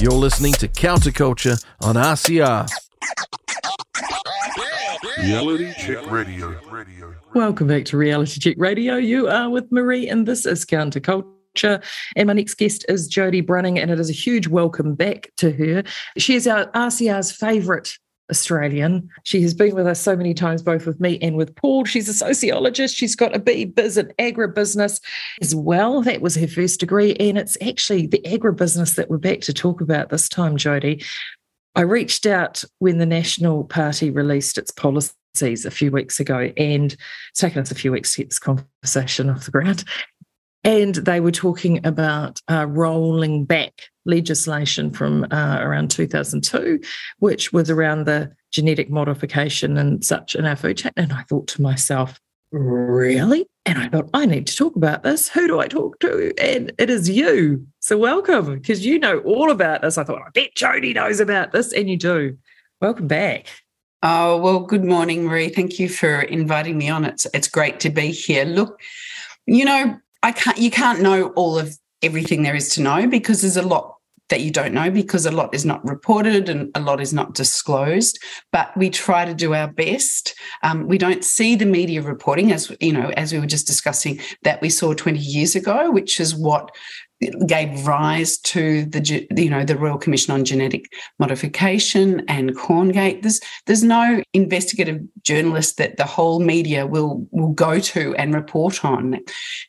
You're listening to Counterculture on RCR. Reality Check Radio. Welcome back to Reality Check Radio. You are with Marie, and this is Counterculture. And my next guest is Jodie Bruning, and it is a huge welcome back to her. She is our RCR's favourite Australian. She has been with us so many times, both with me and with Paul. She's a sociologist. She's got a B biz in agribusiness as well. That was her first degree. And it's actually the agribusiness that we're back to talk about this time, Jodie. I reached out when the National Party released its policies a few weeks ago, and it's taken us a few weeks to get this conversation off the ground. And they were talking about uh, rolling back legislation from uh, around 2002, which was around the genetic modification and such in our food chain. And I thought to myself, really? And I thought, I need to talk about this. Who do I talk to? And it is you. So welcome, because you know all about this. I thought, I bet Jodie knows about this, and you do. Welcome back. Oh, well, good morning, Marie. Thank you for inviting me on. It's it's great to be here. Look, you know, I can't you can't know all of everything there is to know because there's a lot that you don't know because a lot is not reported and a lot is not disclosed. But we try to do our best. Um, we don't see the media reporting as you know as we were just discussing that we saw 20 years ago which is what gave rise to the you know the Royal Commission on Genetic Modification and Corngate. There's there's no investigative journalist that the whole media will will go to and report on.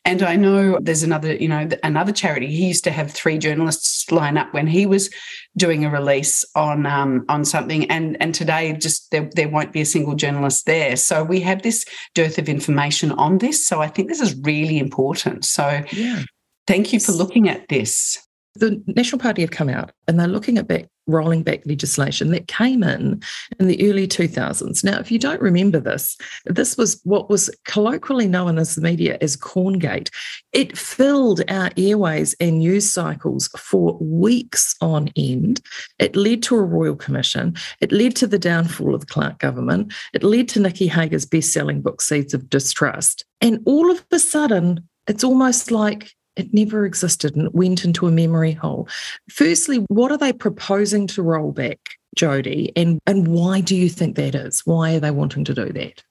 And I know there's another you know another charity. He used to have three journalists line up when he was doing a release on um, on something, and and today just there there won't be a single journalist there. So we have this dearth of information on this. So I think this is really important. So yeah. Thank you for looking at this. The National Party have come out and they're looking at back, rolling back legislation that came in in the early 2000s. Now, if you don't remember this, this was what was colloquially known as the media as Corngate. It filled our airways and news cycles for weeks on end. It led to a royal commission. It led to the downfall of the Clark government. It led to Nicky Hager's best selling book, Seeds of Distrust. And all of a sudden, it's almost like it never existed and it went into a memory hole. Firstly, what are they proposing to roll back, Jodie? And, and why do you think that is? Why are they wanting to do that?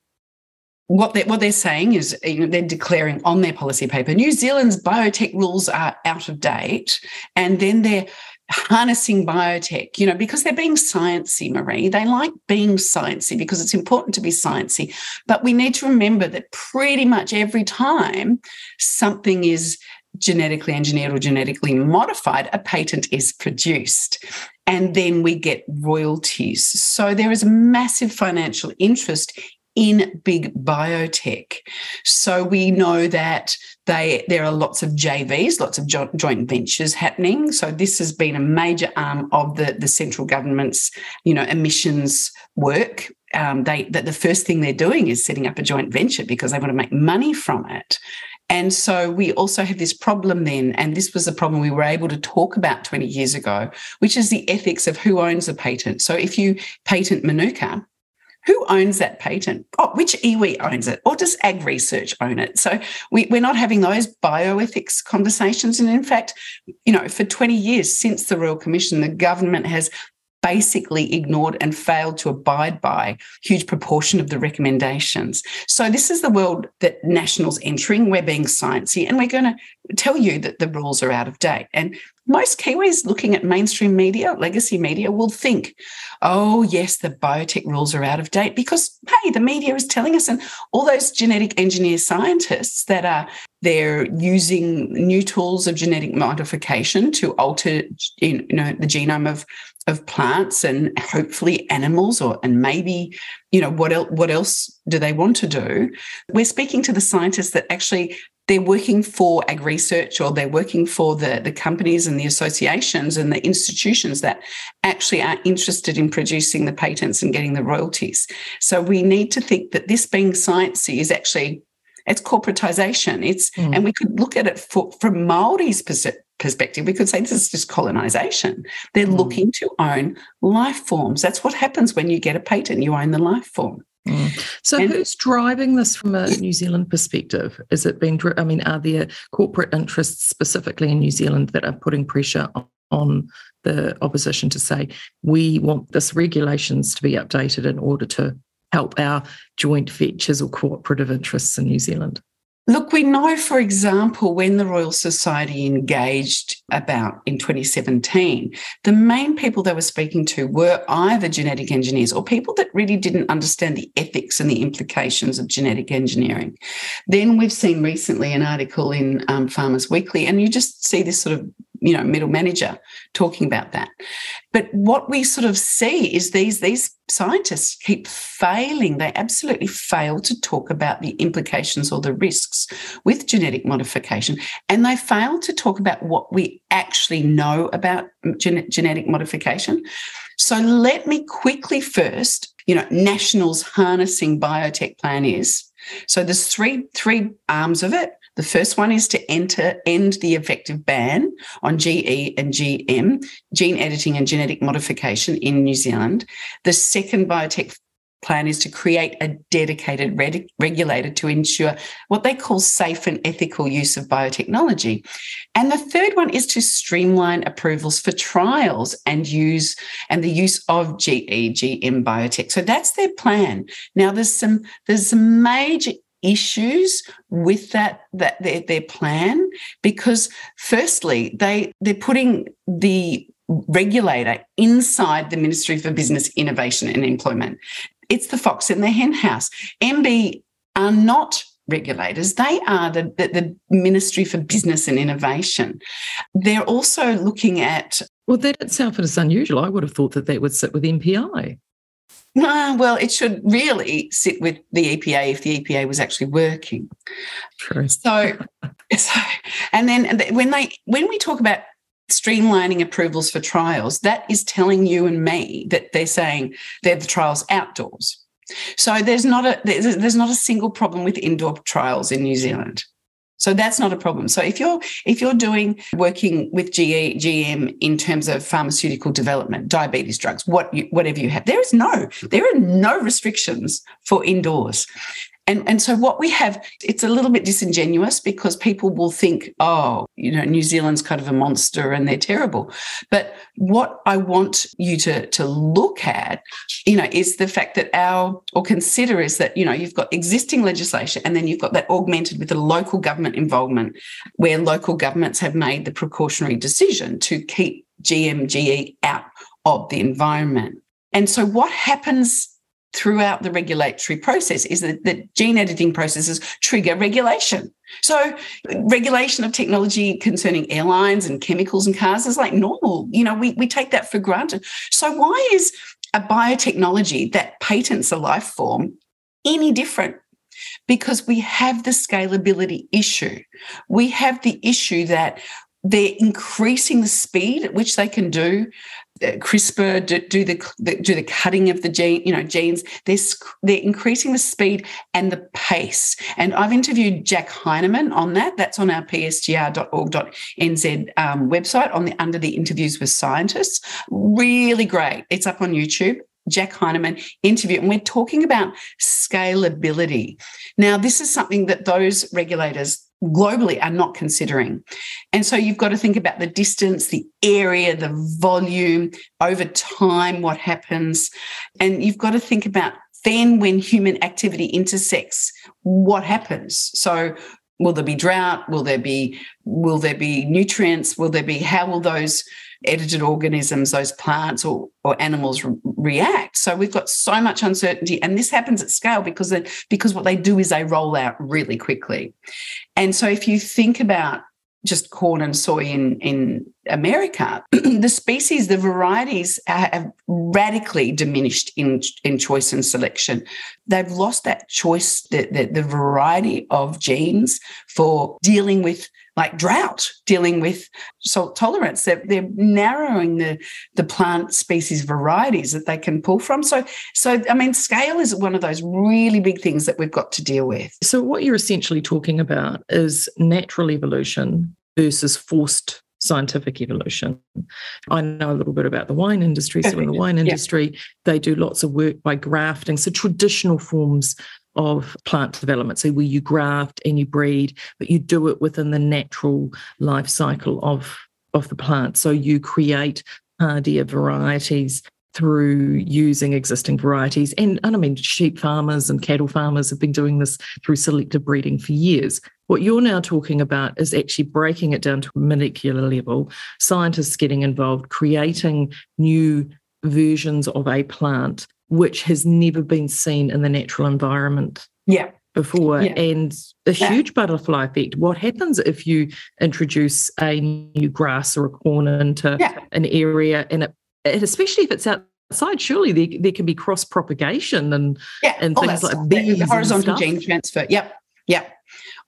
What they're, what they're saying is you know, they're declaring on their policy paper New Zealand's biotech rules are out of date. And then they're harnessing biotech, you know, because they're being sciencey, Marie. They like being sciencey because it's important to be sciencey. But we need to remember that pretty much every time something is genetically engineered or genetically modified, a patent is produced. And then we get royalties. So there is a massive financial interest in big biotech. So we know that they there are lots of JVs, lots of jo- joint ventures happening. So this has been a major arm of the, the central government's, you know, emissions work. Um, they that the first thing they're doing is setting up a joint venture because they want to make money from it. And so we also have this problem then, and this was a problem we were able to talk about 20 years ago, which is the ethics of who owns a patent. So if you patent Manuka, who owns that patent? Oh, which iwi owns it? Or does Ag Research own it? So we, we're not having those bioethics conversations. And in fact, you know, for 20 years since the Royal Commission, the government has basically ignored and failed to abide by huge proportion of the recommendations. So this is the world that nationals entering. We're being sciencey and we're going to tell you that the rules are out of date. And most Kiwis looking at mainstream media, legacy media, will think, oh, yes, the biotech rules are out of date because, hey, the media is telling us, and all those genetic engineer scientists that are they're using new tools of genetic modification to alter you know, the genome of of plants and hopefully animals or and maybe you know what else what else do they want to do? We're speaking to the scientists that actually they're working for ag research or they're working for the, the companies and the associations and the institutions that actually are interested in producing the patents and getting the royalties. So we need to think that this being sciencey is actually it's corporatization. It's mm. and we could look at it for, from maori's perspective, we could say this is just colonization. They're mm. looking to own life forms. That's what happens when you get a patent, you own the life form. Mm. So, and, who's driving this from a New Zealand perspective? Is it being, I mean, are there corporate interests specifically in New Zealand that are putting pressure on the opposition to say we want this regulations to be updated in order to help our joint ventures or cooperative interests in New Zealand? Look, we know, for example, when the Royal Society engaged about in 2017, the main people they were speaking to were either genetic engineers or people that really didn't understand the ethics and the implications of genetic engineering. Then we've seen recently an article in um, Farmers Weekly, and you just see this sort of you know middle manager talking about that. But what we sort of see is these these scientists keep failing. They absolutely fail to talk about the implications or the risks with genetic modification and they fail to talk about what we actually know about gen- genetic modification. So let me quickly first you know national's harnessing biotech plan is. So there's three three arms of it the first one is to enter end the effective ban on GE and GM, gene editing and genetic modification in New Zealand. The second biotech plan is to create a dedicated regulator to ensure what they call safe and ethical use of biotechnology. And the third one is to streamline approvals for trials and use and the use of GE, GM biotech. So that's their plan. Now there's some there's some major issues with that that their, their plan because firstly they they're putting the regulator inside the ministry for business innovation and employment. It's the fox in the hen house mb are not regulators. They are the, the, the ministry for business and innovation. They're also looking at well that itself is unusual. I would have thought that that would sit with mpi uh, well, it should really sit with the EPA if the EPA was actually working. True. So, so and then when they when we talk about streamlining approvals for trials, that is telling you and me that they're saying they're the trials outdoors. So there's not a there's, there's not a single problem with indoor trials in New Zealand. So that's not a problem. So if you're if you're doing working with GE, GM in terms of pharmaceutical development, diabetes drugs, what you, whatever you have, there is no there are no restrictions for indoors. And, and so what we have, it's a little bit disingenuous because people will think, oh, you know, New Zealand's kind of a monster and they're terrible. But what I want you to, to look at, you know, is the fact that our, or consider is that, you know, you've got existing legislation and then you've got that augmented with the local government involvement where local governments have made the precautionary decision to keep GMGE out of the environment. And so what happens throughout the regulatory process is that, that gene editing processes trigger regulation. So regulation of technology concerning airlines and chemicals and cars is like normal. You know, we, we take that for granted. So why is a biotechnology that patents a life form any different? Because we have the scalability issue. We have the issue that they're increasing the speed at which they can do CRISPR do, do the, the, do the cutting of the gene, you know, genes. They're they're increasing the speed and the pace. And I've interviewed Jack Heinemann on that. That's on our psgr.org.nz um, website on the under the interviews with scientists. Really great. It's up on YouTube. Jack Heinemann interview, and we're talking about scalability. Now, this is something that those regulators globally are not considering. And so you've got to think about the distance, the area, the volume, over time, what happens. And you've got to think about then when human activity intersects, what happens? So will there be drought? Will there be will there be nutrients? Will there be how will those edited organisms, those plants or, or animals re- react. So we've got so much uncertainty. And this happens at scale because, they, because what they do is they roll out really quickly. And so if you think about just corn and soy in, in America, the species, the varieties have radically diminished in, in choice and selection. They've lost that choice, the, the, the variety of genes for dealing with like drought, dealing with salt tolerance. They're, they're narrowing the, the plant species varieties that they can pull from. So, so I mean, scale is one of those really big things that we've got to deal with. So, what you're essentially talking about is natural evolution versus forced scientific evolution. I know a little bit about the wine industry. So, in the wine industry, yeah. they do lots of work by grafting. So, traditional forms of plant development. So where you graft and you breed, but you do it within the natural life cycle of of the plant. So you create hardier varieties through using existing varieties. And, and I mean, sheep farmers and cattle farmers have been doing this through selective breeding for years. What you're now talking about is actually breaking it down to a molecular level, scientists getting involved, creating new versions of a plant which has never been seen in the natural environment. Yeah before yeah. and a huge yeah. butterfly effect. What happens if you introduce a new grass or a corn into yeah. an area and it, it, especially if it's outside, surely there, there can be cross propagation and yeah, and things like bees horizontal gene transfer. Yep. Yep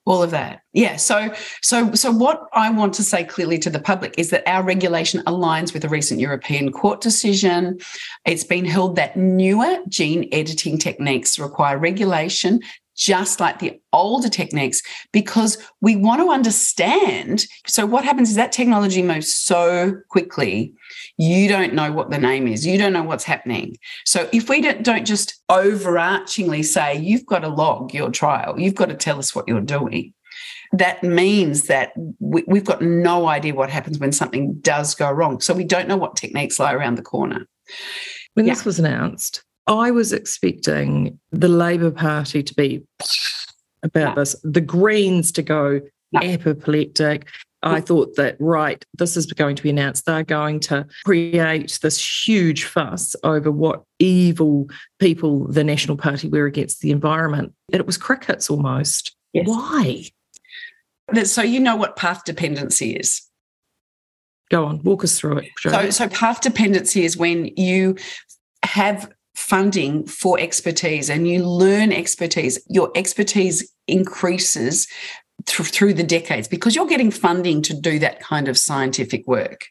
all of that yeah so so so what i want to say clearly to the public is that our regulation aligns with a recent european court decision it's been held that newer gene editing techniques require regulation just like the older techniques because we want to understand. So, what happens is that technology moves so quickly, you don't know what the name is, you don't know what's happening. So, if we don't, just overarchingly say, you've got to log your trial, you've got to tell us what you're doing. That means that we, we've got no idea what happens when something does go wrong. So, we don't know what techniques lie around the corner. When yeah. this was announced, I was expecting the Labour Party to be about this, the Greens to go apoplectic. I thought that, right, this is going to be announced. They're going to create this huge fuss over what evil people the National Party were against the environment. And it was crickets almost. Yes. Why? So, you know what path dependency is? Go on, walk us through it. So, so, path dependency is when you have funding for expertise and you learn expertise, your expertise increases th- through the decades because you're getting funding to do that kind of scientific work.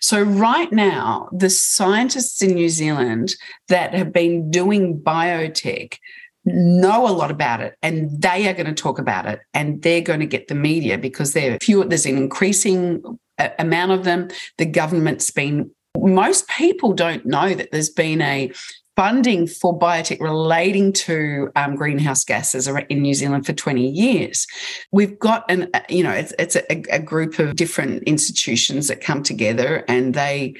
So, right now, the scientists in New Zealand that have been doing biotech know a lot about it and they are going to talk about it and they're going to get the media because few there's an increasing uh, amount of them the government's been most people don't know that there's been a funding for biotech relating to um, greenhouse gases in New Zealand for 20 years. We've got an, uh, you know, it's, it's a, a group of different institutions that come together and they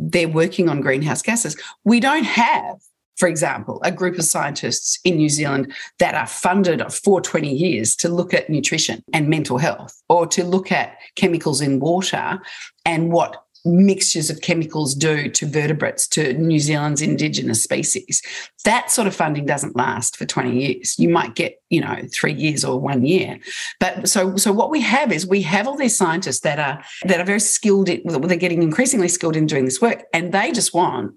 they're working on greenhouse gases. We don't have for example, a group of scientists in New Zealand that are funded for 20 years to look at nutrition and mental health or to look at chemicals in water and what mixtures of chemicals do to vertebrates, to New Zealand's indigenous species. That sort of funding doesn't last for 20 years. You might get, you know, three years or one year. But so so what we have is we have all these scientists that are that are very skilled in, they're getting increasingly skilled in doing this work, and they just want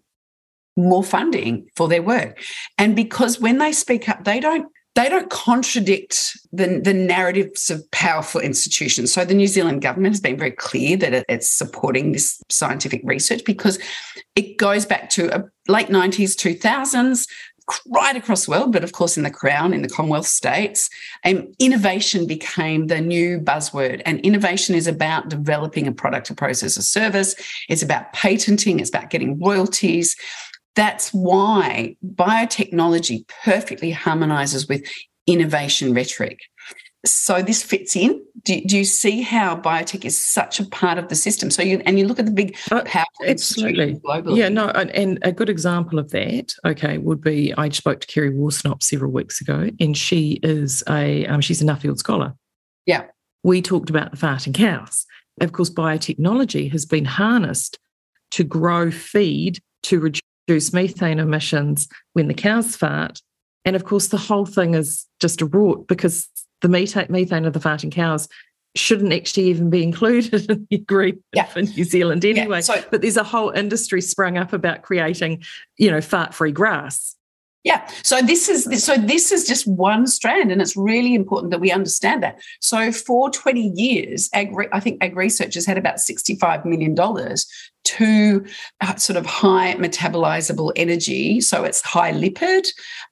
more funding for their work. And because when they speak up, they don't they don't contradict the, the narratives of powerful institutions. So the New Zealand government has been very clear that it's supporting this scientific research because it goes back to a late 90s, 2000s, right across the world, but of course in the Crown, in the Commonwealth states, um, innovation became the new buzzword. And innovation is about developing a product, a process, a service. It's about patenting, it's about getting royalties. That's why biotechnology perfectly harmonizes with innovation rhetoric. So this fits in. Do, do, you see how biotech is such a part of the system? So you and you look at the big uh, absolutely globally. Yeah, no, and, and, a good example of that, okay, would be I spoke to Kerry Worsnop several weeks ago, and she is a um, she's a Nuffield scholar. Yeah, we talked about the farting cows. Of course, biotechnology has been harnessed to grow feed to reduce reduce methane emissions when the cows fart. And of course, the whole thing is just a rort because the methane of the farting cows shouldn't actually even be included in the agreement yeah. for New Zealand anyway. Yeah, so, but there's a whole industry sprung up about creating, you know, fart-free grass. Yeah. So this is so this is just one strand, and it's really important that we understand that. So for 20 years, ag, I think ag research has had about 65 million dollars to uh, sort of high metabolizable energy. So it's high lipid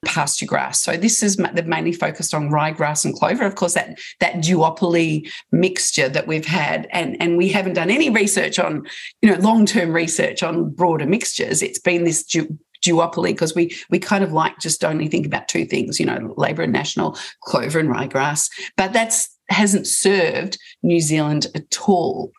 pasture grass. So this is they've mainly focused on ryegrass and clover. Of course, that that duopoly mixture that we've had, and and we haven't done any research on, you know, long term research on broader mixtures. It's been this du- duopoly because we we kind of like just only think about two things, you know, Labour and National, clover and ryegrass. But that's hasn't served New Zealand at all.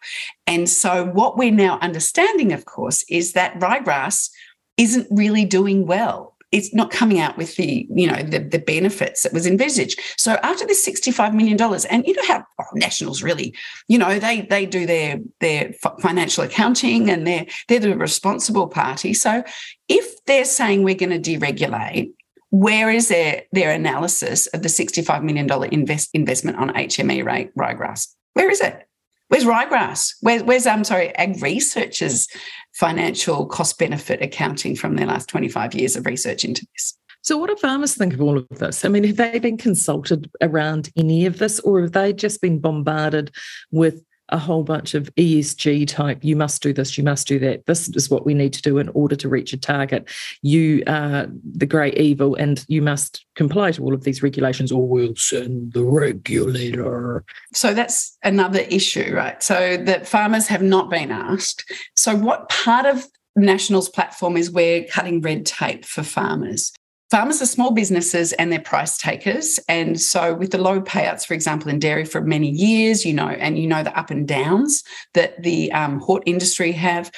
And so what we're now understanding, of course, is that ryegrass isn't really doing well it's not coming out with the you know the, the benefits that was envisaged. So after this 65 million dollars and you know how oh, nationals really you know they they do their their financial accounting and they're they're the responsible party. So if they're saying we're going to deregulate where is their their analysis of the 65 million dollar invest, investment on hme rye, ryegrass? Where is it Where's ryegrass? Where, where's I'm sorry, Ag researchers' financial cost benefit accounting from their last 25 years of research into this? So, what do farmers think of all of this? I mean, have they been consulted around any of this, or have they just been bombarded with a whole bunch of ESG type, you must do this, you must do that. This is what we need to do in order to reach a target. You are the great evil and you must comply to all of these regulations or we'll send the regulator. So that's another issue, right? So that farmers have not been asked. So, what part of National's platform is we're cutting red tape for farmers farmers are small businesses and they're price takers. And so, with the low payouts, for example, in dairy for many years, you know, and you know the up and downs that the um, hort industry have,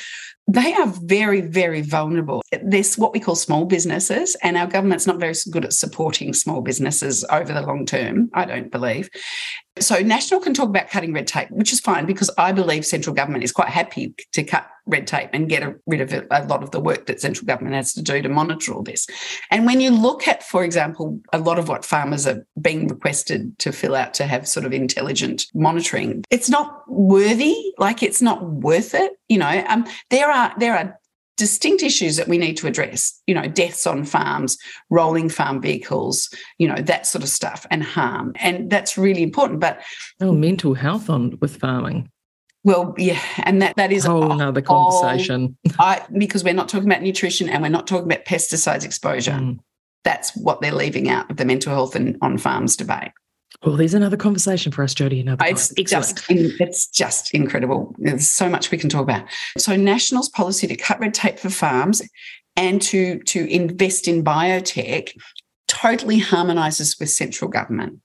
they are very, very vulnerable. There's what we call small businesses, and our government's not very good at supporting small businesses over the long term, I don't believe. So, National can talk about cutting red tape, which is fine because I believe central government is quite happy to cut red tape and get rid of a lot of the work that central government has to do to monitor all this. And when you look at, for example, a lot of what farmers are being requested to fill out to have sort of intelligent monitoring, it's not worthy, like it's not worth it. You know, um, there are there are distinct issues that we need to address you know deaths on farms rolling farm vehicles you know that sort of stuff and harm and that's really important but oh mental health on with farming well, yeah, and that that is a whole another conversation. I, because we're not talking about nutrition and we're not talking about pesticides exposure. Mm. That's what they're leaving out of the mental health and on farms debate. Well, there's another conversation for us, Jodie. Another it's just it's just incredible. There's so much we can talk about. So, National's policy to cut red tape for farms and to to invest in biotech totally harmonizes with central government.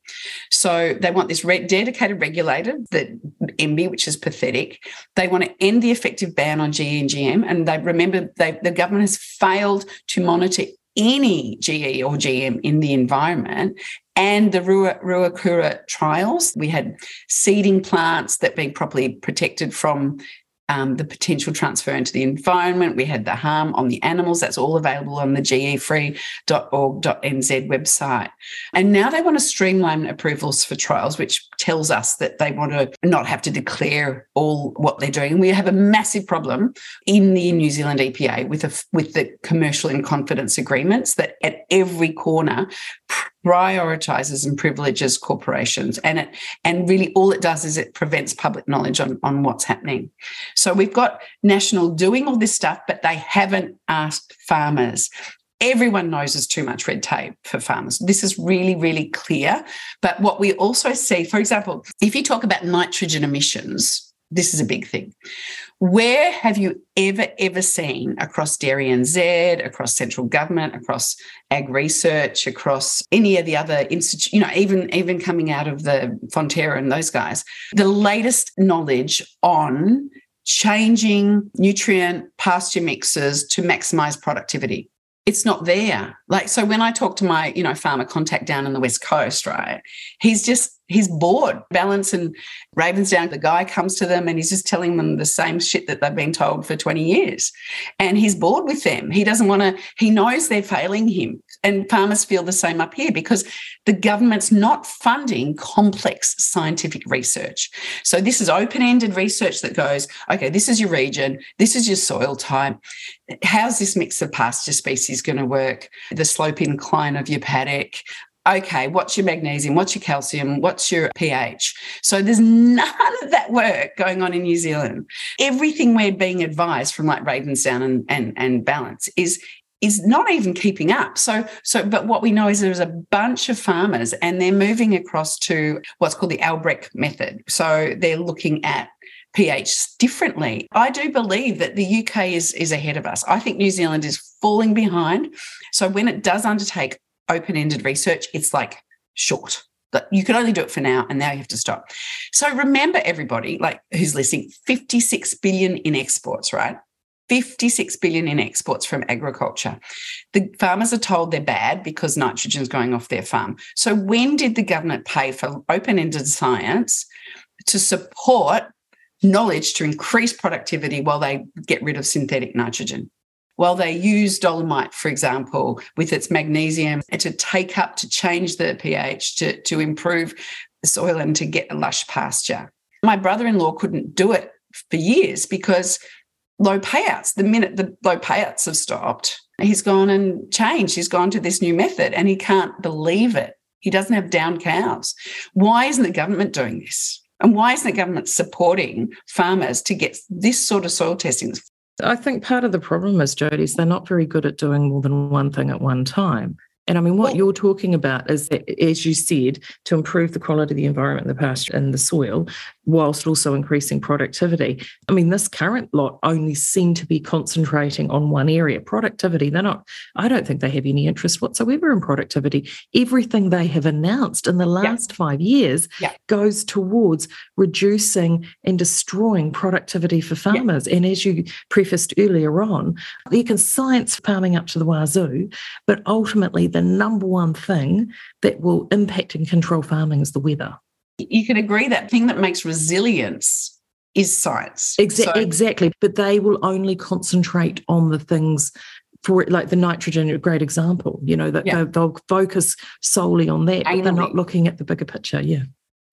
So they want this re- dedicated regulator, the MBIE, which is pathetic. They want to end the effective ban on GE and GM. And they remember they, the government has failed to monitor any GE or GM in the environment. And the Ruakura trials, we had seeding plants that being properly protected from um, the potential transfer into the environment. We had the harm on the animals. That's all available on the gefree.org.nz website. And now they want to streamline approvals for trials, which tells us that they want to not have to declare all what they're doing. We have a massive problem in the New Zealand EPA with, a, with the commercial in confidence agreements that at every corner prioritizes and privileges corporations. And it and really all it does is it prevents public knowledge on, on what's happening. So we've got national doing all this stuff but they haven't asked farmers. Everyone knows there's too much red tape for farmers. This is really really clear. But what we also see for example if you talk about nitrogen emissions this is a big thing. Where have you ever, ever seen across Dairy NZ, across central government, across ag research, across any of the other institutes, you know, even, even coming out of the Fonterra and those guys, the latest knowledge on changing nutrient pasture mixes to maximize productivity? it's not there. Like, so when I talk to my, you know, farmer contact down in the West Coast, right, he's just he's bored. Ballance and Ravensdown, the guy comes to them and he's just telling them the same shit that they've been told for 20 years. And he's bored with them. He doesn't want to, he knows they're failing him. And farmers feel the same up here because the government's not funding complex scientific research. So this is open-ended research that goes, okay, this is your region, this is your soil type. How's this mix of pasture species going to work? The slope incline of your paddock, okay, what's your magnesium? What's your calcium? What's your pH? So there's none of that work going on in New Zealand. Everything we're being advised from like Ravensdown and, and, and Ballance is is not even keeping up. So, so, but what we know is there's a bunch of farmers and they're moving across to what's called the Albrecht method. So they're looking at pH differently. I do believe that the UK is, is ahead of us. I think New Zealand is falling behind. So when it does undertake open ended research, it's like short. But you can only do it for now, and now you have to stop. So remember, everybody, like who's listening, 56 billion in exports, right? 56 billion in exports from agriculture. The farmers are told they're bad because nitrogen is going off their farm. So when did the government pay for open-ended science to support knowledge to increase productivity while they get rid of synthetic nitrogen? While they use dolomite, for example, with its magnesium to take up, to change the pH, to, to improve the soil and to get a lush pasture. My brother in law couldn't do it for years because low payouts. The minute the low payouts have stopped, he's gone and changed. He's gone to this new method and he can't believe it. He doesn't have down cows. Why isn't the government doing this? And why isn't the government supporting farmers to get this sort of soil testing? I think part of the problem is, Jodie, is they're not very good at doing more than one thing at one time. And I mean, what well, you're talking about is, that, as you said, to improve the quality of the environment, the pasture, and the soil, whilst also increasing productivity. I mean, this current lot only seem to be concentrating on one area productivity. They're not, I don't think they have any interest whatsoever in productivity. Everything they have announced in the last yeah. five years yeah. goes towards reducing and destroying productivity for farmers. Yeah. And as you prefaced earlier on, you can science farming up to the wazoo, but ultimately, the number one thing that will impact and control farming is the weather you can agree that thing that makes resilience is science. Exa- so- exactly. But they will only concentrate on the things for like the nitrogen, a great example, you know, that yeah. they'll, they'll, focus solely on that, but they're not looking at the bigger picture. Yeah.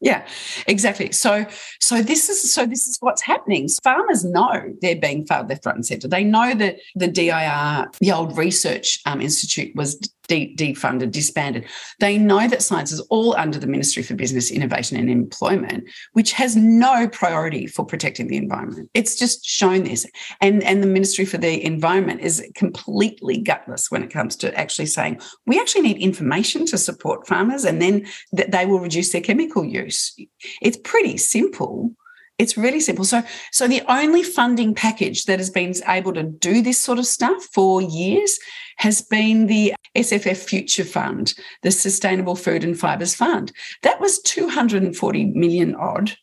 Yeah, exactly. So, so this is so this is what's happening. Farmers know they're being failed left, right, and centre. They know that the DSIR, the old research um, institute, was de- defunded, disbanded. They know that science is all under the Ministry for Business, Innovation and Employment, which has no priority for protecting the environment. It's just shown this. And, and the Ministry for the Environment is completely gutless when it comes to actually saying, we actually need information to support farmers and then that they will reduce their chemical use. It's pretty simple. It's really simple. So, so the only funding package that has been able to do this sort of stuff for years has been the SFF Future Fund, the Sustainable Food and Fibres Fund. That was 240 million odd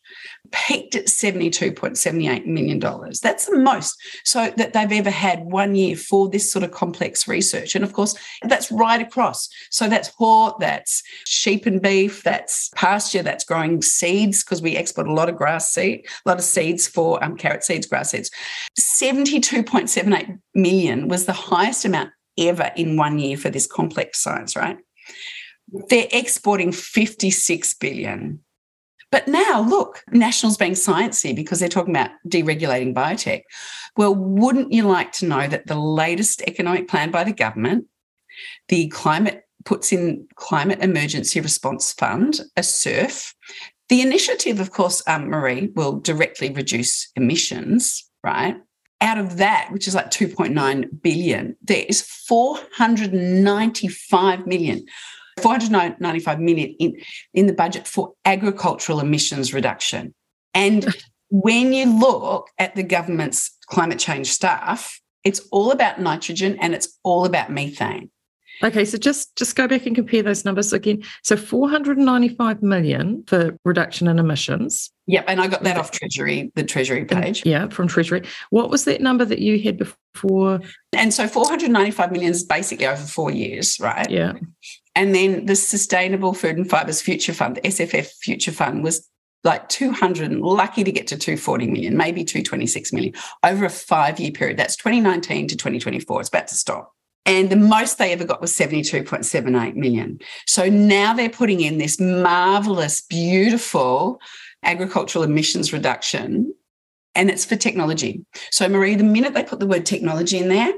peaked at $72.78 million. That's the most so that they've ever had one year for this sort of complex research. And of course, that's right across. So that's hort, that's sheep and beef, that's pasture, that's growing seeds, because we export a lot of grass seed, a lot of seeds for um, carrot seeds, grass seeds. 72.78 million was the highest amount ever in one year for this complex science, right? They're exporting 56 billion. But now, look, National's being sciencey because they're talking about deregulating biotech. Well, wouldn't you like to know that the latest economic plan by the government, the climate puts in Climate Emergency Response Fund, a CERF. The initiative, of course, um, Marie, will directly reduce emissions, right? Out of that, which is like 2.9 billion, there is 495 million 495 million in, in the budget for agricultural emissions reduction. And when you look at the government's climate change stuff, it's all about nitrogen and it's all about methane. Okay, so just just go back and compare those numbers again. So 495 million for reduction in emissions. Yep, and I got that off Treasury, the Treasury page. Yeah, from Treasury. What was that number that you had before? And so 495 million is basically over four years, right? Yeah. And then the Sustainable Food and Fibres Future Fund, the SFF Future Fund, was like 200, lucky to get to 240 million, maybe 226 million over a five year period. That's 2019 to 2024. It's about to stop. And the most they ever got was 72.78 million. So now they're putting in this marvelous, beautiful agricultural emissions reduction, and it's for technology. So, Marie, the minute they put the word technology in there,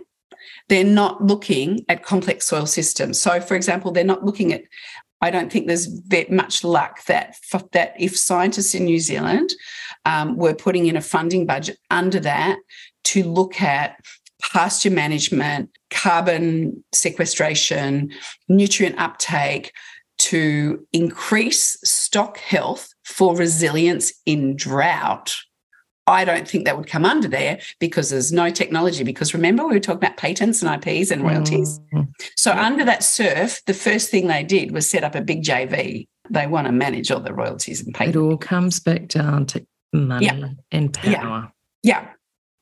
they're not looking at complex soil systems. So, for example, they're not looking at. I don't think there's much luck that that if scientists in New Zealand um, were putting in a funding budget under that to look at pasture management, carbon sequestration, nutrient uptake to increase stock health for resilience in drought I don't think that would come under there because there's no technology. Because remember, we were talking about patents and IPs and royalties. Mm-hmm. So, yeah. under that CERF, the first thing they did was set up a big JV They want to manage all the royalties and pay. It all comes back down to money Yeah. and power. Yeah. Yeah.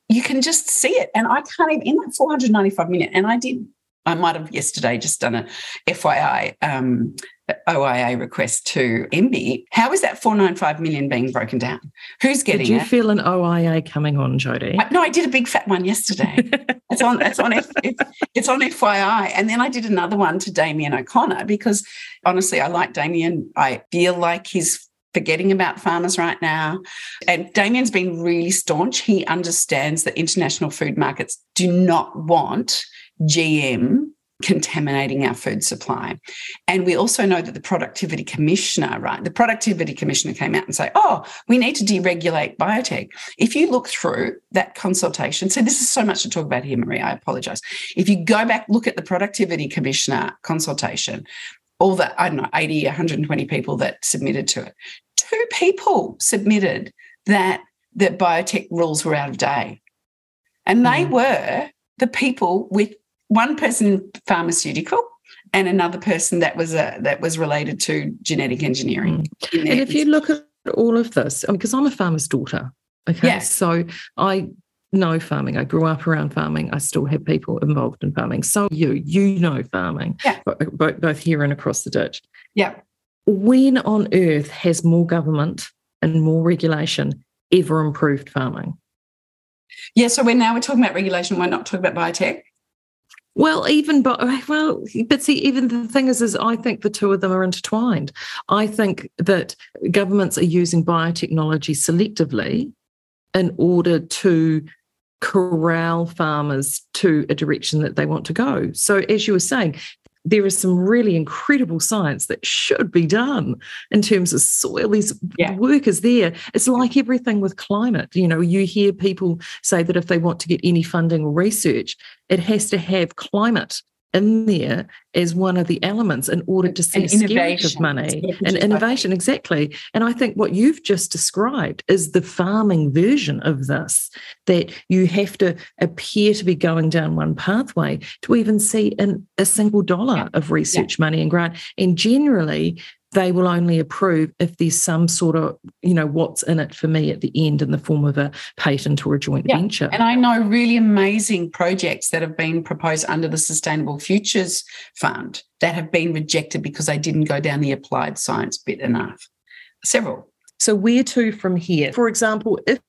You can just see it. And I can't even, in that 495 minute, and I did, I might have yesterday just done a FYI um, OIA request to MB. How is that 495 million being broken down? Who's getting it? Did you it? feel an OIA coming on, Jodie? I- no, I did a big fat one yesterday. It's on. It's on. F, it's, it's on FYI, and then I did another one to Damien O'Connor because honestly, I like Damien. I feel like he's forgetting about farmers right now, and Damien's been really staunch. He understands that international food markets do not want GM contaminating our food supply. And we also know that the productivity commissioner, right? The productivity commissioner came out and say, "Oh, we need to deregulate biotech." If you look through that consultation, so this is so much to talk about here, Marie. I apologize. If you go back, look at the productivity commissioner consultation, all the, I don't know, 80, 120 people that submitted to it, two people submitted that the biotech rules were out of date. And they Mm. were the people with one person in pharmaceutical and another person that was a, that was related to genetic engineering. Mm. in And if you look at all of this, because I'm a farmer's daughter, okay, Yeah. so I know farming. I grew up around farming. I still have people involved in farming. So you, you know farming, Yeah. both, both here and across the ditch. yeah, When on earth has more government and more regulation ever improved farming? yeah. So we're now we're talking about regulation. We're not talking about biotech. Well, even but uh, well, but see, even the thing is, is I think the two of them are intertwined. I think that governments are using biotechnology selectively in order to corral farmers to a direction that they want to go. So, as you were saying, there is some really incredible science that should be done in terms of soil. These Yeah. work is there. It's like everything with climate. You know, you hear people say that if they want to get any funding or research, it has to have climate in there as one of the elements in order to see scarcity of money. Yeah, and innovation exactly. And i think what you've just described is the farming version of this that you have to appear to be going down one pathway to even see an, a single dollar Yeah. of research money and grant. And generally they will only approve if there's some sort of you know what's in it for me at the end in the form of a patent or a joint Yeah, venture And I know really amazing projects that have been proposed under the Sustainable Futures Fund that have been rejected because they didn't go down the applied science bit enough. Several. So, where to from here? For example, if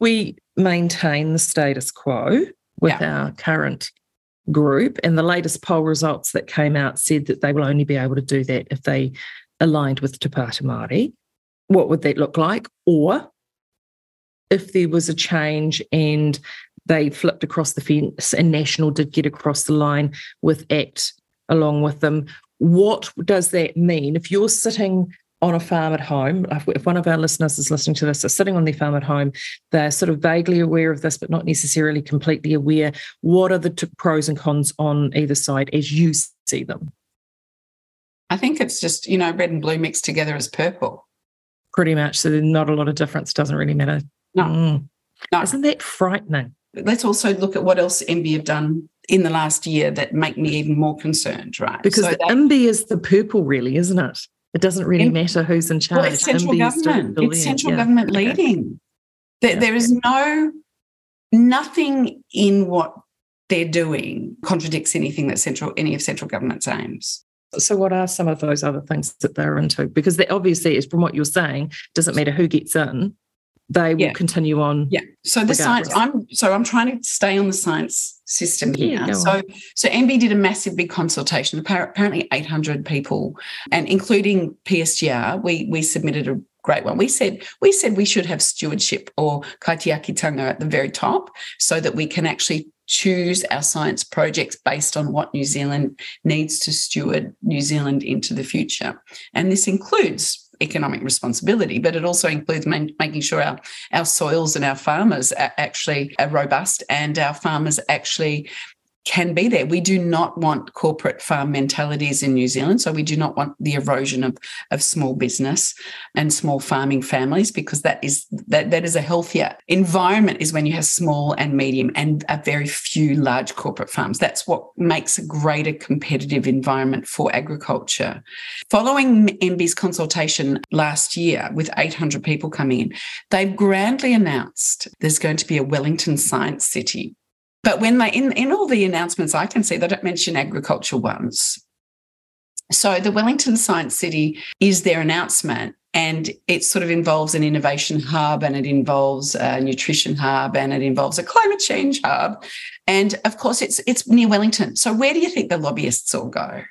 we maintain the status quo with our current group, and the latest poll results that came out said that they will only be able to do that if they aligned with Te Māori, what would that look like? Or if there was a change and they flipped across the fence and National did get across the line with ACT along with them, what does that mean? If you're sitting on a farm at home, if- if one of our listeners is listening to this, are sitting on their farm at home, they're sort of vaguely aware of this, but not necessarily completely aware. What are the t- pros and cons on either side as you see them? I think it's just, you know, red and blue mixed together as purple. Pretty much. So there's not a lot of difference. Doesn't really matter. No. Mm. No. Isn't that frightening? Let's also look at what else MB have done in the last year that make me even more concerned, right? Because So the that- IMBY is the purple, really, isn't it? It doesn't really Im- matter who's in charge. well, it's central is still government. It's central Yeah. government leading. There, Yeah. there is no nothing in what they're doing contradicts anything that central any of central government's aims. So, what are some of those other things that they're into? Because they obviously, is from what you're saying, doesn't matter who gets in, they will Yeah. continue on. Yeah. So the science, I'm so I'm trying to stay on the science system here. go so on. so MB did a massive big consultation. Apparently 800 people, and including PSGR, we we submitted a great one. We said we said we should have stewardship or kaitiakitanga at the very top, so that we can actually choose our science projects based on what New Zealand needs to steward New Zealand into the future, and this includes economic responsibility, but it also includes man- making sure our our soils and our farmers are actually are robust and our farmers actually can be there. We do not want corporate farm mentalities in New Zealand. So we do not want the erosion of, of small business and small farming families because that is that, that is a healthier environment is when you have small and medium and a very few large corporate farms. That's what makes a greater competitive environment for agriculture. Following MB's consultation last year with 800 people coming in, they've grandly announced there's going to be a Wellington Science City but when they, in, in all the announcements I can see, they don't mention agriculture once. So the Wellington Science City is their announcement. And it sort of involves an innovation hub and it involves a nutrition hub and it involves a climate change hub. And of course, it's it's near Wellington. So where do you think the lobbyists all go?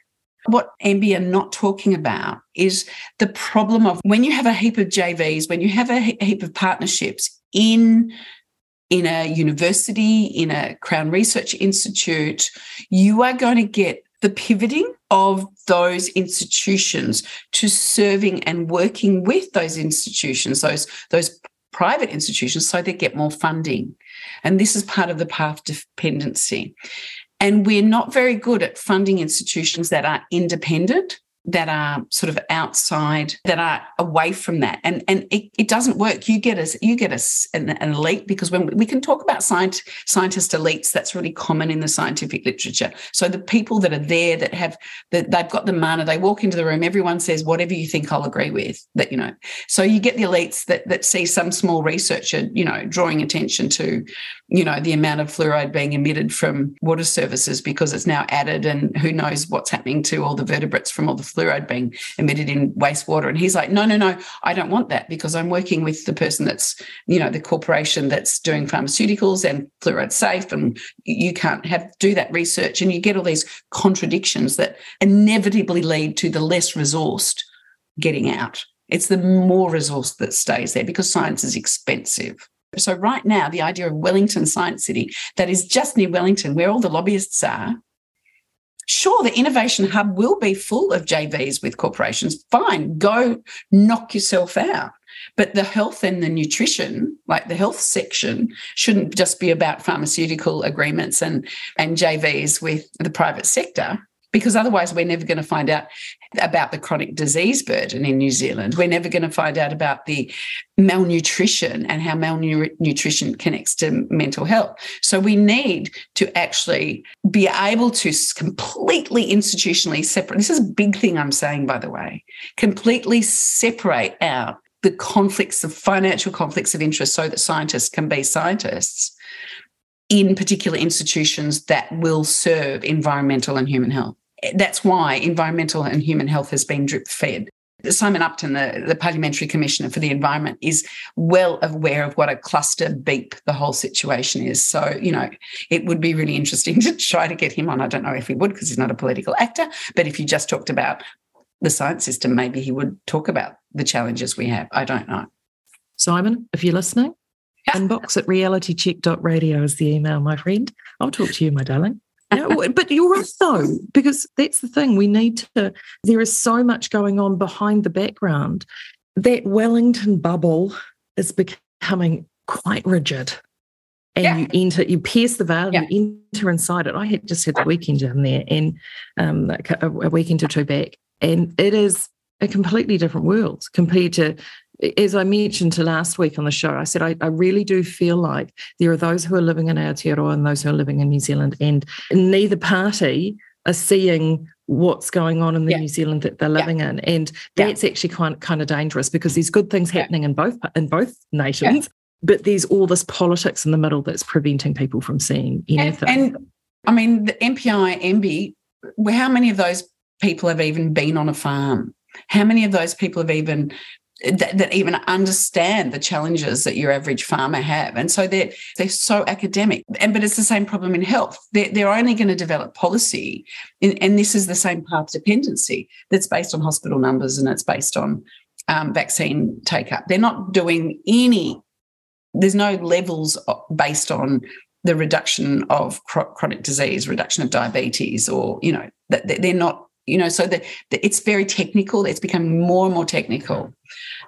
What MBIE are not talking about is the problem of when you have a heap of JVs, when you have a heap of partnerships in in a university, in a Crown Research Institute, you are going to get the pivoting of those institutions to serving and working with those institutions, those, those private institutions, so they get more funding. And this is part of the path dependency. And we're not very good at funding institutions that are independent that are sort of outside that are away from that. And and it, it doesn't work. You get us you get us an, an, elite because when we can talk about science scientist elites that's really common in the scientific literature. So the people that are there that have that they've got the mana they walk into the room everyone says whatever you think i'll agree with that you know. So you get the elites that that see some small researcher you know drawing attention to you know the amount of fluoride being emitted from water services because it's now added and who knows what's happening to all the vertebrates from all the fluoride being emitted in wastewater. And he's like, no, no, no, I don't want that because I'm working with the person that's, you know, the corporation that's doing pharmaceuticals and fluoride safe. And you can't have do that research. And you get all these contradictions that inevitably lead to the less resourced getting out. It's the more resource that stays there because science is expensive. So, right now, the idea of Wellington Science City, that is just near Wellington, where all the lobbyists are, Sure, the innovation hub will be full of JVs with corporations. Fine, go knock yourself out. But the health and the nutrition, like the health section, shouldn't just be about pharmaceutical agreements and, and JVs with the private sector because otherwise we're never going to find out about the chronic disease burden in New Zealand. We're never going to find out about the malnutrition and how malnutrition connects to mental health. So we need to actually be able to completely institutionally separate. This is a big thing I'm saying, by the way, completely separate out the conflicts of financial conflicts of interest so that scientists can be scientists in particular institutions that will serve environmental and human health that's why environmental and human health has been drip fed. Simon Upton, the, the Parliamentary Commissioner for the Environment, is well aware of what a cluster beep the whole situation is. So, you know, it would be really interesting to try to get him on. I don't know if he would because he's not a political actor, but if you just talked about the science system, maybe he would talk about the challenges we have. I don't know. Simon, if you're listening, inbox at realitycheck.radio is the email, my friend. I'll talk to you, my darling no, but you're right though, because that's the thing. We need to, there is so much going on behind the background. That Wellington bubble is becoming quite rigid. And yeah. you enter, you pierce the veil, yeah. you enter inside it. I had just had the weekend down there and um, a weekend or two back, and it is a completely different world compared to as I mentioned to last week on the show, I said I, I, really do feel like there are those who are living in Aotearoa and those who are living in New Zealand, and neither party are seeing what's going on in the yeah. New Zealand that they're living yeah. in, and that's yeah. actually kind kind of dangerous because there's good things happening in both in both nations, but there's all this politics in the middle that's preventing people from seeing anything. And, and I mean, the MPI, MB, how many of those people have even been on a farm? How many of those people have even that, that, even understand the challenges that your average farmer have. And so they're they're so academic. And but it's the same problem in health. They're, they're only going to develop policy, and this is the same path dependency that's based on hospital numbers and it's based on um, vaccine take up. They're not doing any. There's no levels based on the reduction of chronic disease, reduction of diabetes, or you know that they're not you know, so that it's very technical. It's becoming more and more technical.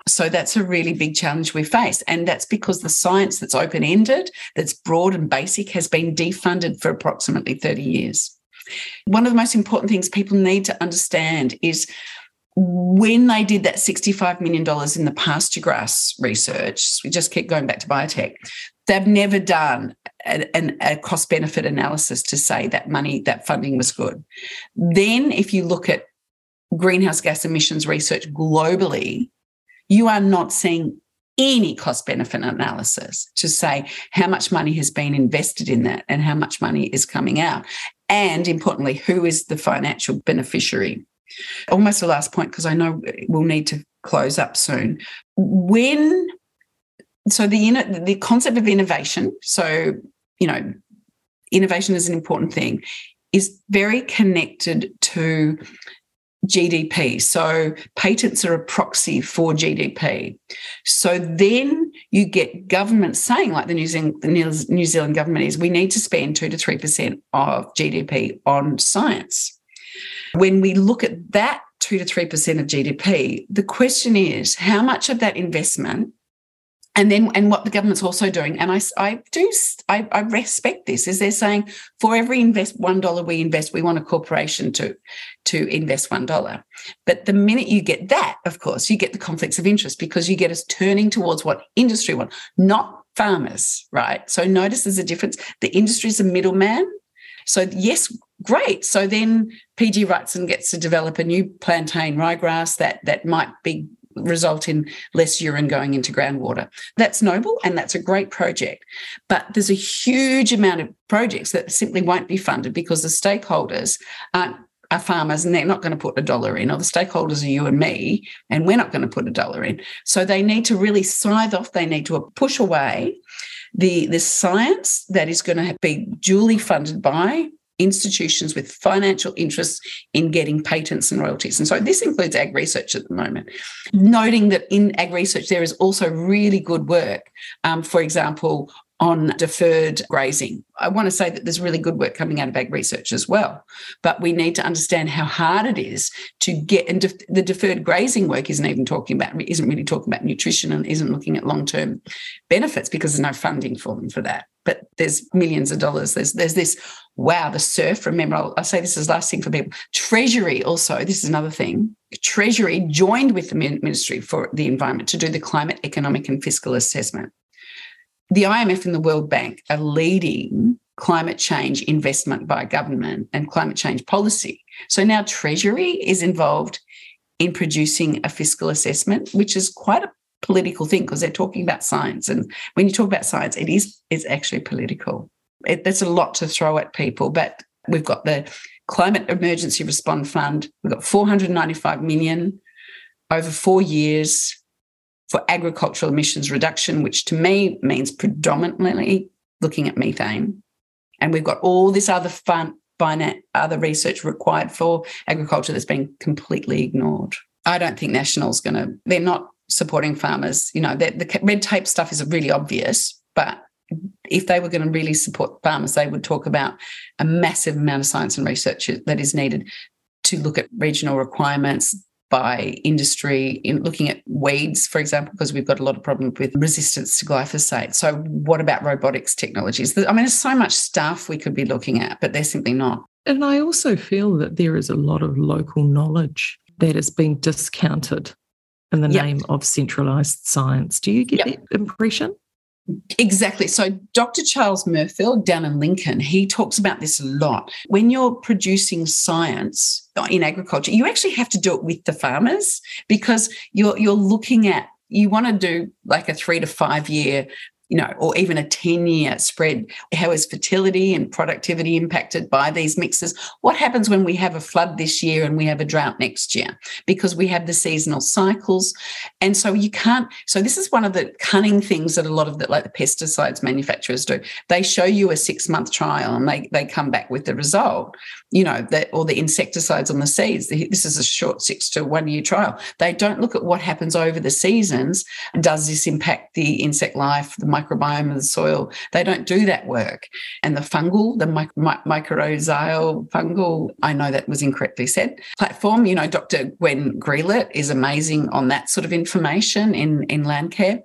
So that's a really big challenge we face. And that's because the science that's open ended, that's broad and basic, has been defunded for approximately 30 years. One of the most important things people need to understand is when they did that $65 million in the pasture grass research, we just keep going back to biotech, they've never done a, a cost benefit analysis to say that money, that funding was good. Then, if you look at greenhouse gas emissions research globally, you are not seeing any cost benefit analysis to say how much money has been invested in that and how much money is coming out. And importantly, who is the financial beneficiary? Almost the last point, because I know we'll need to close up soon. When so the the concept of innovation, so you know, innovation is an important thing, is very connected to GDP. So patents are a proxy for GDP. So then you get governments saying, like the New Zealand, the New Zealand government is, we need to spend two to three percent of GDP on science. When we look at that two to three percent of GDP, the question is how much of that investment and then and what the government's also doing and i, I do I, I respect this is they're saying for every invest one dollar we invest we want a corporation to to invest one dollar. But the minute you get that of course you get the conflicts of interest because you get us turning towards what industry want not farmers right? So notice there's a difference. The industry is a middleman. So yes great. So then PGG Wrightson gets to develop a new plantain ryegrass that that might be result in less urine going into groundwater. That's noble and that's a great project. But there's a huge amount of projects that simply won't be funded because the stakeholders aren't are farmers and they're not going to put a dollar in, or the stakeholders are you and me, and we're not going to put a dollar in. So they need to really scythe off, they need to push away the, the science that is going to be duly funded by institutions with financial interests in getting patents and royalties. And so this includes AgResearch at the moment. Noting that in AgResearch, there is also really good work, um, for example, on deferred grazing. I want to say that there's really good work coming out of AgResearch as well, but we need to understand how hard it is to get and def- the deferred grazing work isn't even talking about isn't really talking about nutrition and isn't looking at long term benefits because there's no funding for them for that. But there's millions of dollars. There's there's this wow the CERF. Remember, I'll, I'll say this is last thing for people. Treasury also. This is another thing. Treasury joined with the Ministry for the Environment to do the climate, economic, and fiscal assessment the IMF and the World Bank are leading climate change investment by government and climate change policy. So now Treasury is involved in producing a fiscal assessment, which is quite a political thing because they're talking about science. And when you talk about science, it is it's actually political. It, that's a lot to throw at people, but we've got the Climate Emergency Response Fund. We've got 495 million over four years for agricultural emissions reduction, which to me means predominantly looking at methane. And we've got all this other fun, other research required for agriculture that's been completely ignored. I don't think National's going to, they're not supporting farmers. You know, the red tape stuff is really obvious, but if they were going to really support farmers, they would talk about a massive amount of science and research that is needed to look at regional requirements, by industry in looking at weeds, for example, because we've got a lot of problem with resistance to glyphosate. So, what about robotics technologies? I mean, there's so much stuff we could be looking at, but they're simply not. And I also feel that there is a lot of local knowledge that is being discounted in the yep. name of centralized science. Do you get yep. that impression? Exactly. So, Dr. Charles Merfield down in Lincoln, he talks about this a lot. When you're producing science in agriculture, you actually have to do it with the farmers because you're you're looking at you want to do like a three to five year you know, or even a 10 year spread? How is fertility and productivity impacted by these mixes? What happens when we have a flood this year and we have a drought next year? Because we have the seasonal cycles. And so you can't, so this is one of the cunning things that a lot of the, like the pesticides manufacturers do. They show you a six month trial and they, they come back with the result, you know, that, or the insecticides on the seeds. This is a short six to one year trial. They don't look at what happens over the seasons. Does this impact the insect life, the microbiome of the soil. They don't do that work. And the fungal, the mic- mycorrhizal fungal, I know that was incorrectly said, platform, you know, Dr. Gwen Grelet is amazing on that sort of information in, in land care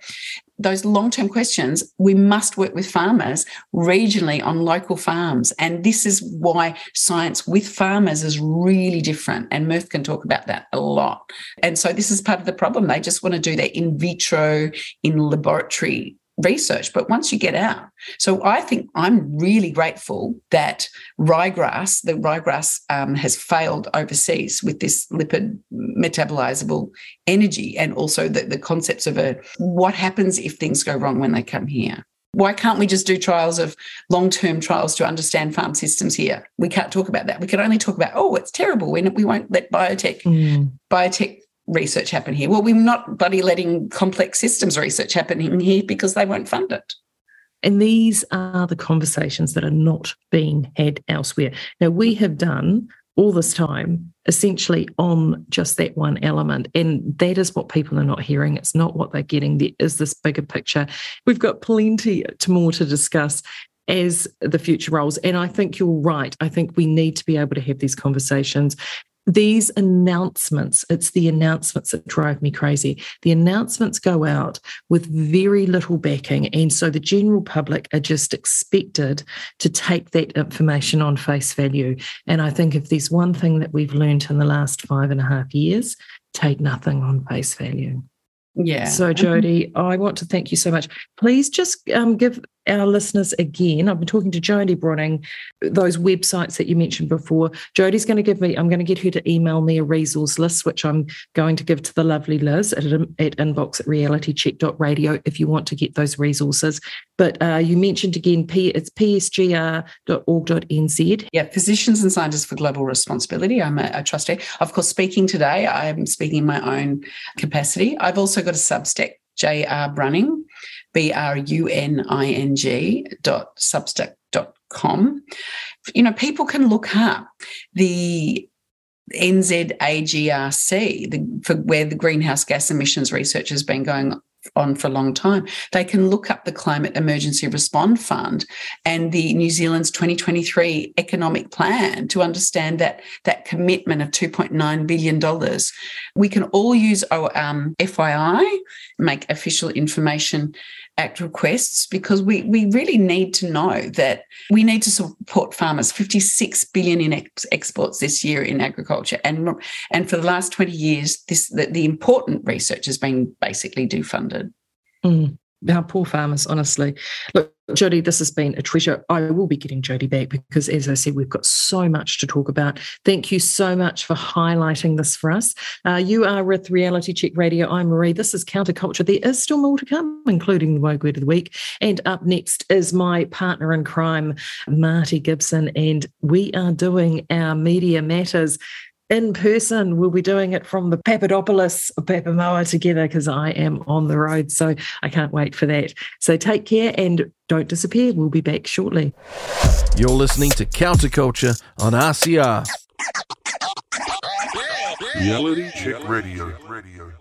those long term questions, we must work with farmers regionally on local farms. And this is why science with farmers is really different. And Mirth can talk about that a lot. And so this is part of the problem. They just want to do their in vitro, in laboratory research. But once you get out, so I think I'm really grateful that ryegrass, the ryegrass um, has failed overseas with this lipid metabolizable energy and also the, the concepts of a what happens if things go wrong when they come here. Why can't we just do trials of long term trials to understand farm systems here? We can't talk about that. We can only talk about, oh, it's terrible. We, we won't let biotech, mm. biotech research happen here. Well, we're not bloody letting complex systems research happening here because they won't fund it. And these are the conversations that are not being had elsewhere. Now, we have done all this time essentially on just that one element. And that is what people are not hearing. It's not what they're getting. There is this bigger picture. We've got plenty more to discuss as the future rolls. And I think you're right. I think we need to be able to have these conversations these announcements, it's the announcements that drive me crazy. The announcements go out with very little backing. And so the general public are just expected to take that information on face value. And I think if there's one thing that we've learned in the last five and a half years, take nothing on face value. Yeah. So, Jodie, I want to thank you so much. Please just um, give our listeners again. I've been talking to Jodie Bruning, those websites that you mentioned before. Jodie's going to give me, I'm going to get her to email me a resource list, which I'm going to give to the lovely Liz at, at inbox at realitycheck.radio if you want to get those resources. But uh, you mentioned again, P, it's psgr.org.nz. Yeah, Physicians and Scientists for Global Responsibility. I'm a, a trustee. Of course, speaking today, I'm speaking in my own capacity. I've also got a Substack, J.R. Bruning B R U N I N G dot substack dot com. You know, people can look up the NZAGRC, the, for where the greenhouse gas emissions research has been going on for a long time. They can look up the Climate Emergency Respond Fund and the New Zealand's 2023 economic plan to understand that that commitment of 2.9 billion dollars. We can all use um, FYI, make official information Act requests because we, we really need to know that we need to support farmers. 56 billion in ex- exports this year in agriculture, and and for the last 20 years, this the, the important research has been basically defunded. Mm our poor farmers, honestly. Look, Jodie, this has been a treasure. I will be getting Jodie back because, as I said, we've got so much to talk about. Thank you so much for highlighting this for us. Uh, you are with Reality Check Radio. I'm Marie. This is Counterculture. There is still more to come, including the Woke Word of the Week. And up next is my partner in crime, Marty Gibson. And we are doing our Media Matters in person. We'll be doing it from the Papadopoulos of Papamoa together because I am on the road. So I can't wait for that. So take care and don't disappear. We'll be back shortly. You're listening to Counterculture on RCR. Reality Check Radio. Radio.